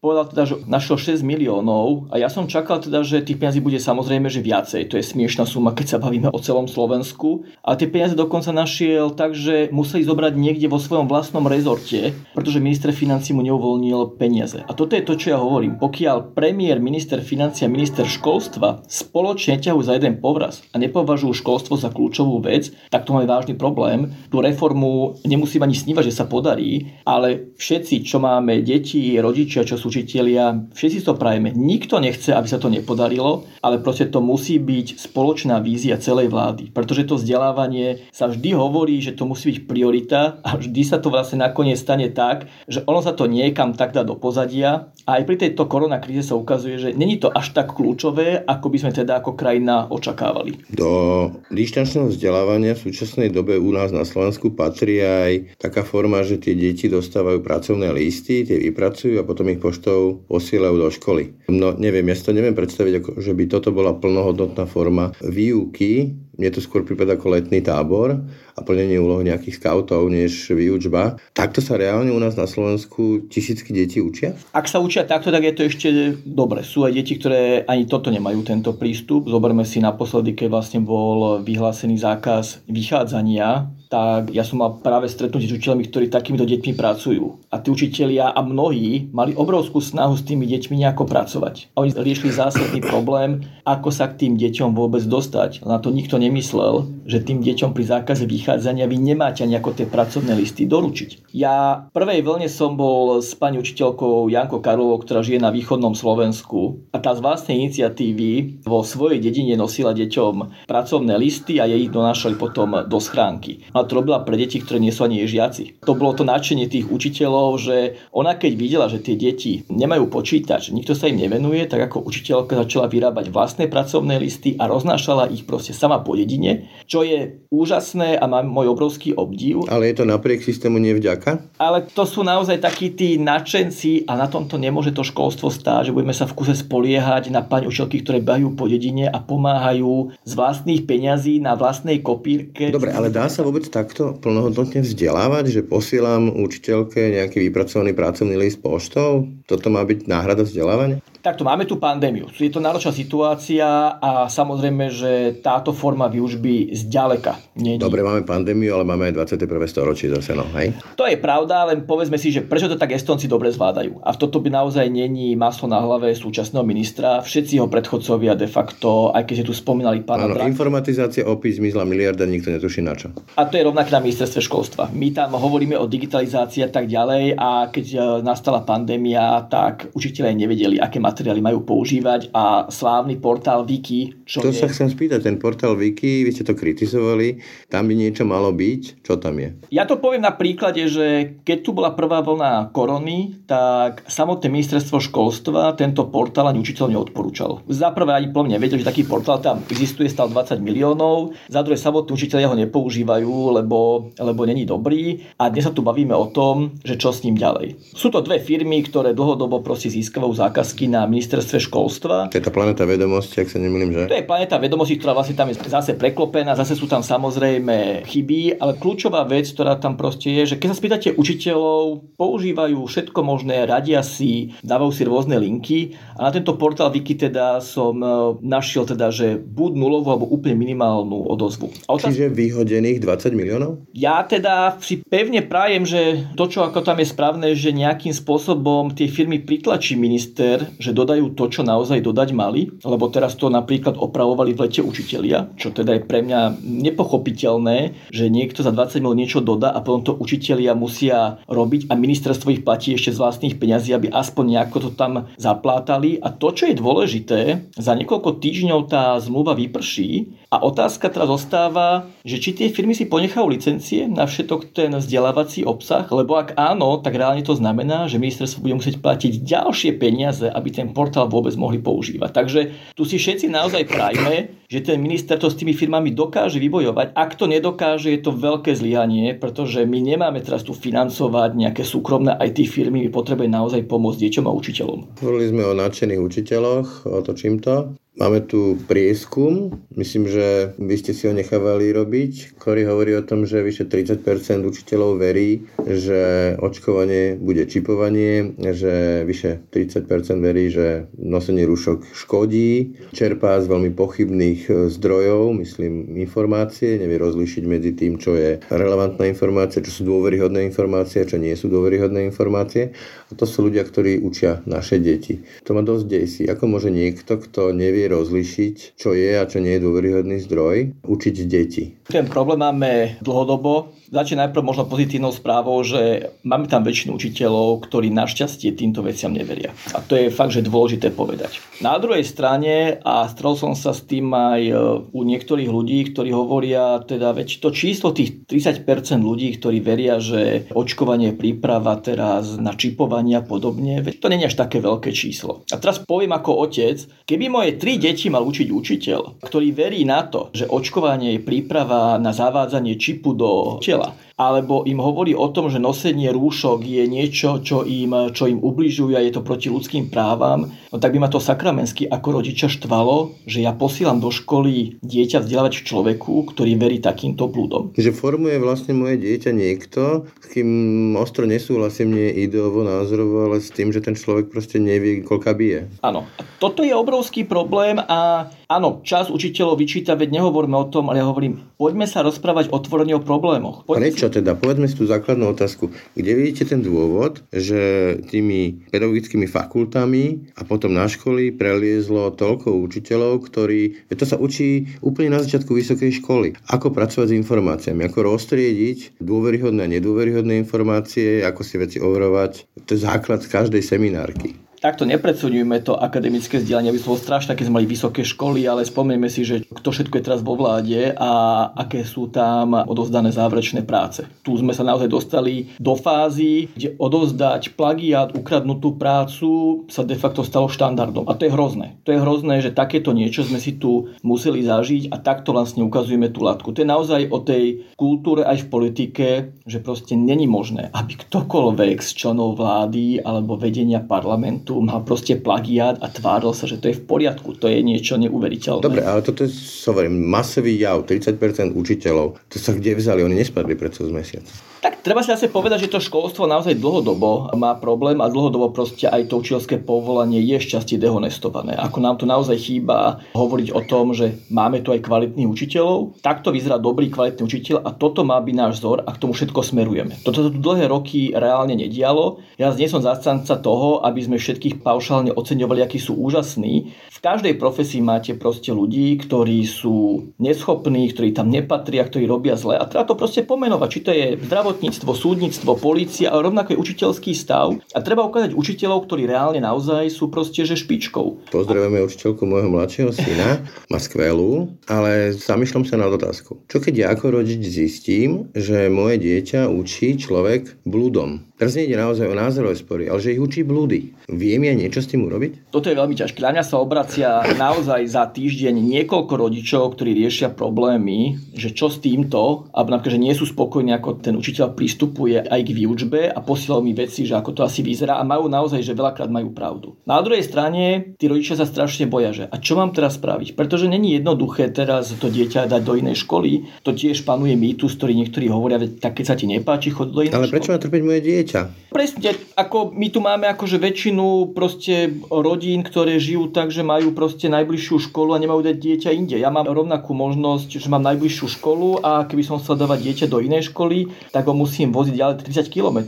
povedal teda, že našiel 6 miliónov a ja som čakal teda, že tých peniazí bude samozrejme, že viacej. To je smiešná suma, keď sa bavíme o celom Slovensku. Ale tie peniaze dokonca našiel tak, že museli zobrať niekde vo svojom vlastnom rezorte, pretože minister financí mu neuvoľnil peniaze. A toto je to, čo ja hovorím. Pokiaľ premiér, minister financí a minister školstva spoločne ťahujú za jeden povraz a nepovažujú školstvo za kľúčovú vec, tak to máme vážny problém. Tú reformu nemusím ani snívať, že sa podarí, ale všetci, čo máme deti, rodičia, čo sú učitelia, všetci to prajeme. Nikto nechce, aby sa to nepodarilo, ale proste to musí byť spoločná vízia celej vlády. Pretože to vzdelávanie sa vždy hovorí, že to musí byť priorita a vždy sa to vlastne nakoniec stane tak, že ono sa to niekam tak dá do pozadia a aj pri tejto koronakríze sa ukazuje, že není to až tak kľúčové, ako by sme teda ako krajina očakávali. Do dištančného vzdelávania v súčasnej dobe u nás na Slovensku patrí aj taká forma, že tie deti dostávajú pracovné listy, tie vypracujú a potom ich poštou posielajú do školy. No neviem, ja si to neviem predstaviť, ako, že by toto bola plnohodnotná forma výuky mne to skôr prípada ako letný tábor a plnenie úloh nejakých skautov než výučba. Takto sa reálne u nás na Slovensku tisícky detí učia? Ak sa učia takto, tak je to ešte dobre. Sú aj deti, ktoré ani toto nemajú, tento prístup. Zoberme si naposledy, keď vlastne bol vyhlásený zákaz vychádzania tak ja som mal práve stretnutie s učiteľmi, ktorí takýmito deťmi pracujú. A tí učitelia a mnohí mali obrovskú snahu s tými deťmi nejako pracovať. A oni riešili zásadný problém, ako sa k tým deťom vôbec dostať. Na to nikto nemyslel, že tým deťom pri zákaze vychádzania vy nemáte nejako tie pracovné listy doručiť. Ja prvej vlne som bol s pani učiteľkou Janko Karlovou, ktorá žije na východnom Slovensku a tá z vlastnej iniciatívy vo svojej dedine nosila deťom pracovné listy a jej donášali potom do schránky ale to robila pre deti, ktoré nie sú ani jej žiaci. To bolo to nadšenie tých učiteľov, že ona keď videla, že tie deti nemajú počítač, nikto sa im nevenuje, tak ako učiteľka začala vyrábať vlastné pracovné listy a roznášala ich proste sama po dedine, čo je úžasné a má môj obrovský obdiv. Ale je to napriek systému nevďaka? Ale to sú naozaj takí tí nadšenci a na tomto nemôže to školstvo stáť, že budeme sa v kuse spoliehať na pani učiteľky, ktoré behajú po dedine a pomáhajú z vlastných peňazí na vlastnej kopírke. Dobre, ale dá sa vôbec takto plnohodnotne vzdelávať, že posielam učiteľke nejaký vypracovaný pracovný list poštou? Toto má byť náhrada vzdelávania? Takto máme tu pandémiu. Je to náročná situácia a samozrejme, že táto forma výužby zďaleka nie Dobre, máme pandémiu, ale máme aj 21. storočie zase, no, hej? To je pravda, len povedzme si, že prečo to tak Estonci dobre zvládajú. A v toto by naozaj není maslo na hlave súčasného ministra. Všetci ho predchodcovia de facto, aj keď ste tu spomínali pána Áno, informatizácia, opis, zmizla miliarda, nikto netuší na čo. A to je rovnaké na ministerstve školstva. My tam hovoríme o digitalizácii a tak ďalej a keď e, nastala pandémia, tak učiteľe nevedeli, aké má materiály majú používať a slávny portál Wiki. Čo to je... sa chcem spýtať, ten portál Wiki, vy ste to kritizovali, tam by niečo malo byť, čo tam je? Ja to poviem na príklade, že keď tu bola prvá vlna korony, tak samotné ministerstvo školstva tento portál ani učiteľ neodporúčal. Za prvé ani plne nevedel, že taký portál tam existuje, stal 20 miliónov, za druhé samotní učiteľia ho nepoužívajú, lebo, lebo není dobrý a dnes sa tu bavíme o tom, že čo s ním ďalej. Sú to dve firmy, ktoré dlhodobo proste získavajú zákazky na ministerstve školstva. To je tá planeta vedomosti, ak sa nemýlim, že? To je planeta vedomosti, ktorá vlastne tam je zase preklopená, zase sú tam samozrejme chyby, ale kľúčová vec, ktorá tam proste je, že keď sa spýtate učiteľov, používajú všetko možné, radia si, dávajú si rôzne linky a na tento portál Wiki teda som e, našiel teda, že buď nulovú alebo úplne minimálnu odozvu. Otázka... Čiže vyhodených 20 miliónov? Ja teda si pevne prajem, že to, čo ako tam je správne, že nejakým spôsobom tie firmy pritlačí minister, že dodajú to, čo naozaj dodať mali, lebo teraz to napríklad opravovali v lete učitelia, čo teda je pre mňa nepochopiteľné, že niekto za 20 miliónov niečo dodá a potom to učitelia musia robiť a ministerstvo ich platí ešte z vlastných peňazí, aby aspoň nejako to tam zaplátali. A to, čo je dôležité, za niekoľko týždňov tá zmluva vyprší a otázka teraz zostáva, že či tie firmy si ponechajú licencie na všetok ten vzdelávací obsah, lebo ak áno, tak reálne to znamená, že ministerstvo bude musieť platiť ďalšie peniaze, aby ten portál vôbec mohli používať. Takže tu si všetci naozaj prajme, že ten minister to s tými firmami dokáže vybojovať. Ak to nedokáže, je to veľké zlyhanie, pretože my nemáme teraz tu financovať nejaké súkromné IT firmy, my potrebujeme naozaj pomôcť deťom a učiteľom. Hovorili sme o nadšených učiteľoch, otočím to. Máme tu prieskum, myslím, že vy ste si ho nechávali robiť, ktorý hovorí o tom, že vyše 30% učiteľov verí, že očkovanie bude čipovanie, že vyše 30% verí, že nosenie rúšok škodí, čerpá z veľmi pochybných zdrojov, myslím informácie, nevie rozlíšiť medzi tým, čo je relevantná informácia, čo sú dôveryhodné informácie, čo nie sú dôveryhodné informácie. A to sú ľudia, ktorí učia naše deti. To ma dosť desí. Ako môže niekto, kto nevie rozlišiť, čo je a čo nie je dôveryhodný zdroj, učiť deti. Ten problém máme dlhodobo. Začne najprv možno pozitívnou správou, že máme tam väčšinu učiteľov, ktorí našťastie týmto veciam neveria. A to je fakt, že dôležité povedať. Na druhej strane, a strel som sa s tým aj e, u niektorých ľudí, ktorí hovoria, teda veď to číslo tých 30% ľudí, ktorí veria, že očkovanie je príprava teraz na čipovanie a podobne, veď to nie je až také veľké číslo. A teraz poviem ako otec, keby moje tri deti mal učiť učiteľ, ktorý verí na to, že očkovanie je príprava na zavádzanie čipu do дела. Alebo im hovorí o tom, že nosenie rúšok je niečo, čo im, čo im ubližuje a je to proti ľudským právam, no tak by ma to sakramensky ako rodiča štvalo, že ja posielam do školy dieťa vzdelávať človeku, ktorý verí takýmto blúdom. Že formuje vlastne moje dieťa niekto, s kým ostro nesúhlasím nie ideovo, názorovo, ale s tým, že ten človek proste nevie, koľka bije. Áno. A toto je obrovský problém a áno, čas učiteľov vyčíta, veď nehovoríme o tom, ale ja hovorím, poďme sa rozprávať otvorene o problémoch. Poďme Prečo čo teda? Povedzme si tú základnú otázku. Kde vidíte ten dôvod, že tými pedagogickými fakultami a potom na školy preliezlo toľko učiteľov, ktorí... To sa učí úplne na začiatku vysokej školy. Ako pracovať s informáciami, ako roztriediť dôveryhodné a nedôveryhodné informácie, ako si veci overovať. To je základ každej seminárky takto nepredsudňujme to akademické vzdelanie, aby bolo strašné, keď sme mali vysoké školy, ale spomenieme si, že kto všetko je teraz vo vláde a aké sú tam odovzdané záverečné práce. Tu sme sa naozaj dostali do fázy, kde odovzdať plagiát, ukradnutú prácu sa de facto stalo štandardom. A to je hrozné. To je hrozné, že takéto niečo sme si tu museli zažiť a takto vlastne ukazujeme tú latku. To je naozaj o tej kultúre aj v politike, že proste není možné, aby ktokoľvek z členov vlády alebo vedenia parlamentu mal proste plagiát a tváril sa, že to je v poriadku. To je niečo neuveriteľné. Dobre, ale toto je, hovorím, masový jav, 30% učiteľov. To sa kde vzali? Oni nespadli predsa z mesiaca. Tak treba si asi povedať, že to školstvo naozaj dlhodobo má problém a dlhodobo proste aj to učiteľské povolanie je šťastie dehonestované. Ako nám tu naozaj chýba hovoriť o tom, že máme tu aj kvalitných učiteľov, takto vyzerá dobrý kvalitný učiteľ a toto má byť náš vzor a k tomu všetko smerujeme. Toto sa tu dlhé roky reálne nedialo. Ja nie som zastanca toho, aby sme všetkých paušálne oceňovali, akí sú úžasní. Každej profesii máte proste ľudí, ktorí sú neschopní, ktorí tam nepatria, ktorí robia zle a treba to proste pomenovať, či to je zdravotníctvo, súdnictvo, polícia a rovnako je učiteľský stav. A treba ukázať učiteľov, ktorí reálne naozaj sú proste že špičkou. Pozdravujeme učiteľku môjho mladšieho syna, má skvelú, ale zamýšľam sa nad otázkou. Čo keď ja ako rodič zistím, že moje dieťa učí človek blúdom? Teraz nejde naozaj o názorové spory, ale že ich učí blúdy. Viem ja niečo s tým urobiť? Toto je veľmi ťažké. Na mňa sa obracia naozaj za týždeň niekoľko rodičov, ktorí riešia problémy, že čo s týmto, a napríklad, že nie sú spokojní, ako ten učiteľ pristupuje aj k výučbe a posielajú mi veci, že ako to asi vyzerá a majú naozaj, že veľakrát majú pravdu. Na druhej strane, tí rodičia sa strašne boja, že a čo mám teraz spraviť? Pretože není jednoduché teraz to dieťa dať do inej školy. To tiež panuje mýtus, ktorý niektorí hovoria, tak keď sa ti nepáči, chod do inej Ale prečo má trpeť moje dieťa. Presne, ako my tu máme akože väčšinu proste rodín, ktoré žijú tak, že majú proste najbližšiu školu a nemajú dať dieťa inde. Ja mám rovnakú možnosť, že mám najbližšiu školu a keby som chcel dávať dieťa do inej školy, tak ho musím voziť ďalej 30 km,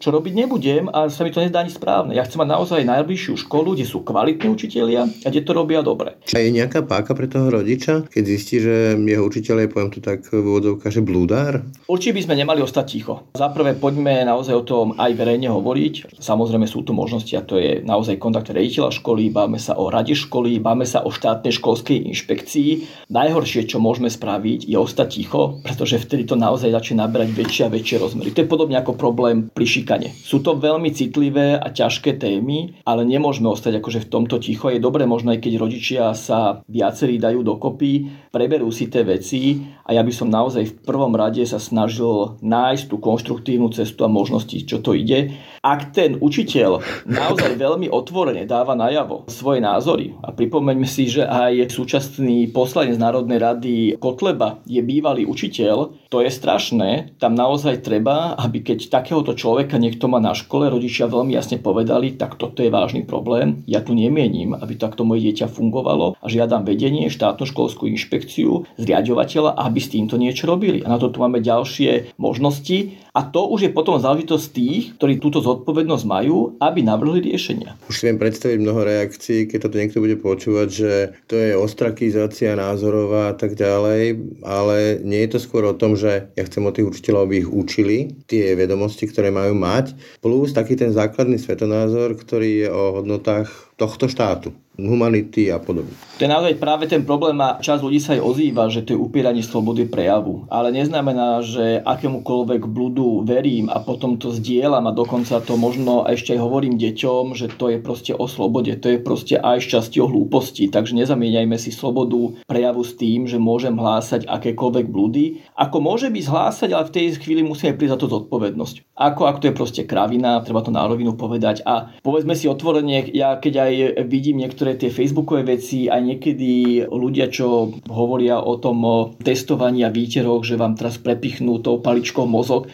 čo robiť nebudem a sa mi to nezdá ani správne. Ja chcem mať naozaj najbližšiu školu, kde sú kvalitní učitelia a kde to robia dobre. A je nejaká páka pre toho rodiča, keď zistí, že jeho učiteľ je, poviem to tak v úvodzovkách, že blúdár? Určite by sme nemali ostať ticho. Zaprvé poďme naozaj o tom aj verejne hovoriť. Samozrejme sú tu možnosti a to je naozaj kontakt rediteľa školy, báme sa o rade školy, báme sa o štátnej školskej inšpekcii. Najhoršie, čo môžeme spraviť, je ostať ticho, pretože vtedy to naozaj začne nabrať väčšie a väčšie rozmery. To je podobne ako problém pri šikane. Sú to veľmi citlivé a ťažké témy, ale nemôžeme ostať akože v tomto ticho. Je dobré možno aj keď rodičia sa viacerí dajú dokopy, preberú si tie veci a ja by som naozaj v prvom rade sa snažil nájsť tú konštruktívnu cestu a možnosti, čo to ide. Ak ten učiteľ naozaj veľmi otvorene dáva najavo svoje názory a pripomeňme si, že aj súčasný poslanec Národnej rady Kotleba je bývalý učiteľ, to je strašné. Tam naozaj treba, aby keď takéhoto človeka niekto má na škole, rodičia veľmi jasne povedali, tak toto je vážny problém. Ja tu nemienim, aby takto moje dieťa fungovalo a žiadam vedenie, štátnu školskú inšpekciu, zriadovateľa, aby s týmto niečo robili. A na to tu máme ďalšie možnosti a to už je potom záležitosť tých, ktorí túto zodpovednosť majú, aby navrhli riešenia. Už si viem predstaviť mnoho reakcií, keď toto niekto bude počúvať, že to je ostrakizácia názorová a tak ďalej, ale nie je to skôr o tom, že ja chcem od tých učiteľov, aby ich učili tie vedomosti, ktoré majú mať, plus taký ten základný svetonázor, ktorý je o hodnotách tohto štátu humanity a podobne. To je naozaj práve ten problém a čas ľudí sa aj ozýva, že to je upieranie slobody prejavu. Ale neznamená, že akémukoľvek blúdu verím a potom to zdieľam a dokonca to možno ešte aj hovorím deťom, že to je proste o slobode, to je proste aj šťastie o hlúposti. Takže nezamieňajme si slobodu prejavu s tým, že môžem hlásať akékoľvek blúdy. Ako môže byť hlásať, ale v tej chvíli musíme prísť za to zodpovednosť. Ako ak to je proste kravina, treba to na rovinu povedať. A povedzme si otvorene, ja keď aj vidím niektoré tie facebookové veci a niekedy ľudia, čo hovoria o tom testovaní a výteroch, že vám teraz prepichnú tou paličkou mozog,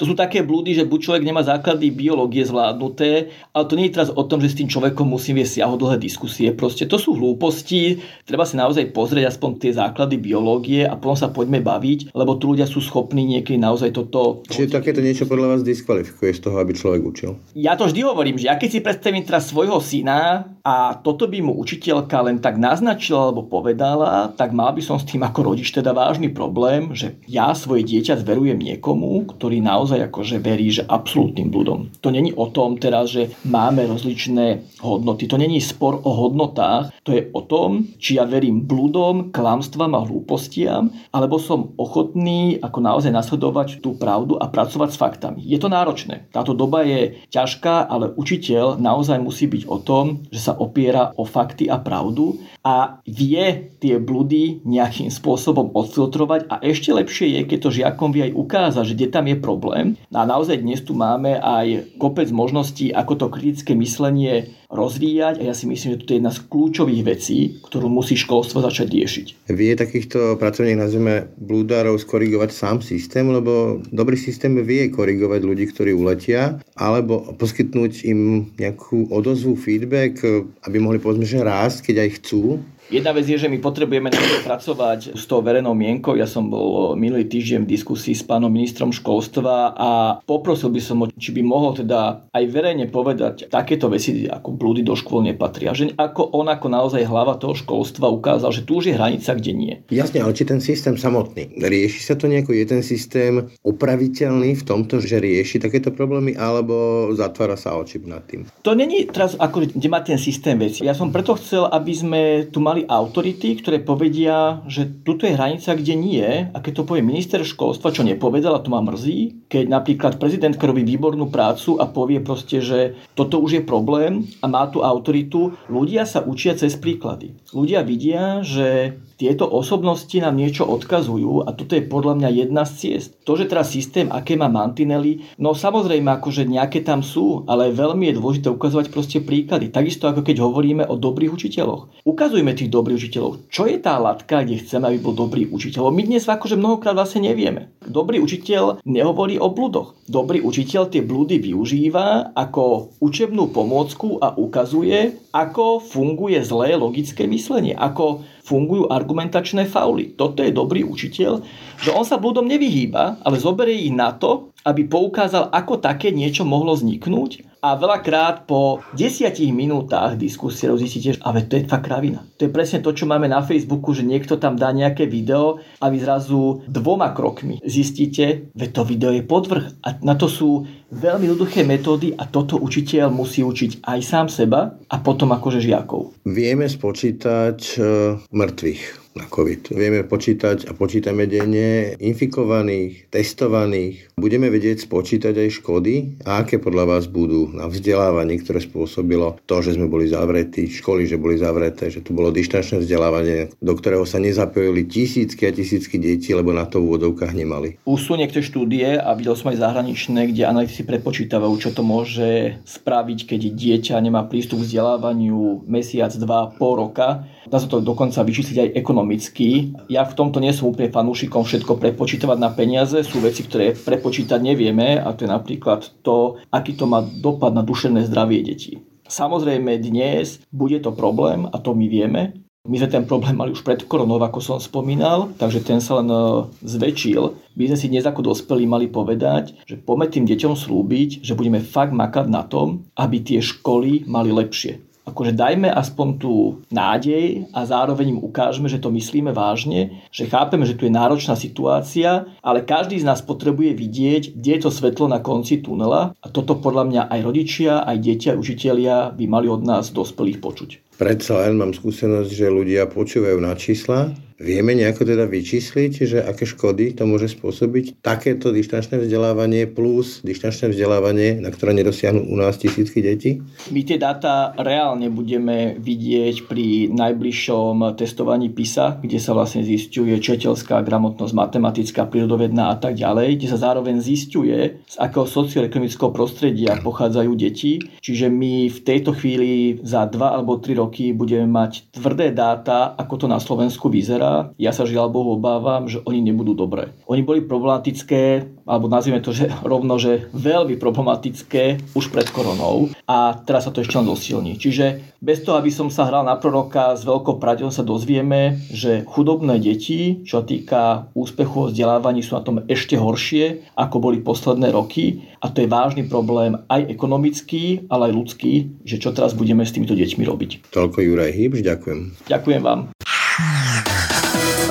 to sú také blúdy, že buď človek nemá základy biológie zvládnuté, ale to nie je teraz o tom, že s tým človekom musím viesť dlhé diskusie. Proste to sú hlúposti, treba si naozaj pozrieť aspoň tie základy biológie a potom sa poďme baviť, lebo tu ľudia sú schopní niekedy naozaj toto... Čiže takéto niečo podľa vás diskvalifikuje z toho, aby človek učil? Ja to vždy hovorím, že ja keď si predstavím teraz svojho syna a toto by mu učiteľka len tak naznačila alebo povedala, tak mal by som s tým ako rodič teda vážny problém, že ja svoje dieťa zverujem niekomu, ktorý naozaj naozaj akože verí, že absolútnym bludom. To není o tom teraz, že máme rozličné hodnoty. To není spor o hodnotách. To je o tom, či ja verím bludom, klamstvám a hlúpostiam, alebo som ochotný ako naozaj nasledovať tú pravdu a pracovať s faktami. Je to náročné. Táto doba je ťažká, ale učiteľ naozaj musí byť o tom, že sa opiera o fakty a pravdu a vie tie bludy nejakým spôsobom odfiltrovať a ešte lepšie je, keď to žiakom vie aj ukázať, že kde tam je problém. A naozaj dnes tu máme aj kopec možností, ako to kritické myslenie rozvíjať. A ja si myslím, že to je jedna z kľúčových vecí, ktorú musí školstvo začať riešiť. Vie takýchto pracovník, nazveme blúdárov, skorigovať sám systém, lebo dobrý systém vie korigovať ľudí, ktorí uletia, alebo poskytnúť im nejakú odozvu, feedback, aby mohli povedzme, že rásť, keď aj chcú Jedna vec je, že my potrebujeme pracovať s tou verejnou mienkou. Ja som bol minulý týždeň v diskusii s pánom ministrom školstva a poprosil by som ho, či by mohol teda aj verejne povedať takéto veci, ako blúdy do škôl nepatria. Že ako on ako naozaj hlava toho školstva ukázal, že tu už je hranica, kde nie. Jasne, ale či ten systém samotný, rieši sa to nejako? Je ten systém opraviteľný v tomto, že rieši takéto problémy, alebo zatvára sa oči nad tým? To není teraz ako, kde má ten systém veci. Ja som preto chcel, aby sme tu mali mali autority, ktoré povedia, že tuto je hranica, kde nie. A keď to povie minister školstva, čo nepovedal, a to ma mrzí, keď napríklad prezidentka robí výbornú prácu a povie proste, že toto už je problém a má tú autoritu, ľudia sa učia cez príklady. Ľudia vidia, že tieto osobnosti nám niečo odkazujú a toto je podľa mňa jedna z ciest. To, že teraz systém, aké má mantinely, no samozrejme akože nejaké tam sú, ale veľmi je dôležité ukazovať proste príklady. Takisto ako keď hovoríme o dobrých učiteľoch. Ukazujme tých dobrých učiteľov. Čo je tá latka, kde chceme, aby bol dobrý učiteľ? My dnes akože mnohokrát vlastne nevieme. Dobrý učiteľ nehovorí o blúdoch. Dobrý učiteľ tie blúdy využíva ako učebnú pomôcku a ukazuje, ako funguje zlé logické myslenie, ako fungujú argumentačné fauly. Toto je dobrý učiteľ, že on sa blúdom nevyhýba, ale zoberie ich na to, aby poukázal, ako také niečo mohlo vzniknúť a veľakrát po desiatich minútach diskusie zistíte, že ale to je fakt kravina. To je presne to, čo máme na Facebooku, že niekto tam dá nejaké video a vy zrazu dvoma krokmi zistíte, že to video je podvrh. A na to sú veľmi jednoduché metódy a toto učiteľ musí učiť aj sám seba a potom akože žiakov. Vieme spočítať uh, mŕtvych na COVID. Vieme počítať a počítame denne infikovaných, testovaných. Budeme vedieť spočítať aj škody a aké podľa vás budú na vzdelávaní, ktoré spôsobilo to, že sme boli zavretí, školy, že boli zavreté, že tu bolo dištančné vzdelávanie, do ktorého sa nezapojili tisícky a tisícky detí, lebo na to v úvodovkách nemali. Už sú niektoré štúdie a videl som aj zahraničné, kde analytici prepočítavajú, čo to môže spraviť, keď dieťa nemá prístup k vzdelávaniu mesiac, dva, pol roka. Dá sa to dokonca vyčísliť aj ekonomicky. Ja v tomto nie som úplne fanúšikom všetko prepočítavať na peniaze. Sú veci, ktoré prepočítať nevieme a to je napríklad to, aký to má dopad na duševné zdravie detí. Samozrejme dnes bude to problém a to my vieme. My sme ten problém mali už pred koronou, ako som spomínal, takže ten sa len e, zväčšil. My sme si dnes ako dospelí mali povedať, že poďme tým deťom slúbiť, že budeme fakt makať na tom, aby tie školy mali lepšie akože dajme aspoň tú nádej a zároveň im ukážeme, že to myslíme vážne, že chápeme, že tu je náročná situácia, ale každý z nás potrebuje vidieť, kde je to svetlo na konci tunela a toto podľa mňa aj rodičia, aj deti, aj učitelia by mali od nás dospelých počuť. Predsa len mám skúsenosť, že ľudia počúvajú na čísla Vieme nejako teda vyčísliť, že aké škody to môže spôsobiť takéto dištančné vzdelávanie plus dištančné vzdelávanie, na ktoré nedosiahnu u nás tisícky detí? My tie dáta reálne budeme vidieť pri najbližšom testovaní PISA, kde sa vlastne zistuje četeľská gramotnosť, matematická, prírodovedná a tak ďalej, kde sa zároveň zistuje, z akého socioekonomického prostredia pochádzajú deti. Čiže my v tejto chvíli za 2 alebo 3 roky budeme mať tvrdé dáta, ako to na Slovensku vyzerá ja sa žiaľ Bohu obávam, že oni nebudú dobré. Oni boli problematické, alebo nazvime to že [LAUGHS] rovno, že veľmi problematické už pred koronou a teraz sa to ešte len dosilní. Čiže bez toho, aby som sa hral na proroka, s veľkou pravdou sa dozvieme, že chudobné deti, čo týka úspechu o vzdelávaní, sú na tom ešte horšie, ako boli posledné roky a to je vážny problém aj ekonomický, ale aj ľudský, že čo teraz budeme s týmito deťmi robiť. Toľko Juraj Hybš, ďakujem. Ďakujem vám.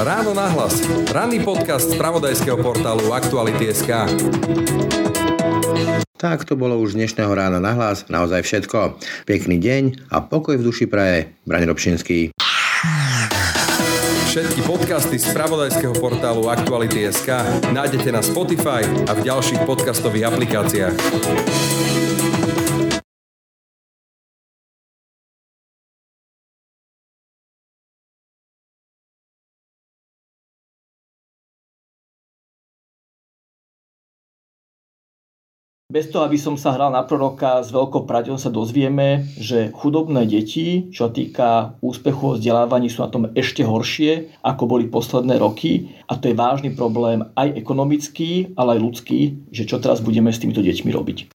Ráno nahlas. Ranný podcast z pravodajského portálu Aktuality.sk. Tak to bolo už dnešného rána nahlas. Naozaj všetko. Pekný deň a pokoj v duši praje. Braň Robšinský. Všetky podcasty z pravodajského portálu Aktuality.sk nájdete na Spotify a v ďalších podcastových aplikáciách. Bez toho, aby som sa hral na proroka, s veľkou pravdou sa dozvieme, že chudobné deti, čo týka úspechu o vzdelávaní, sú na tom ešte horšie, ako boli posledné roky. A to je vážny problém aj ekonomický, ale aj ľudský, že čo teraz budeme s týmito deťmi robiť.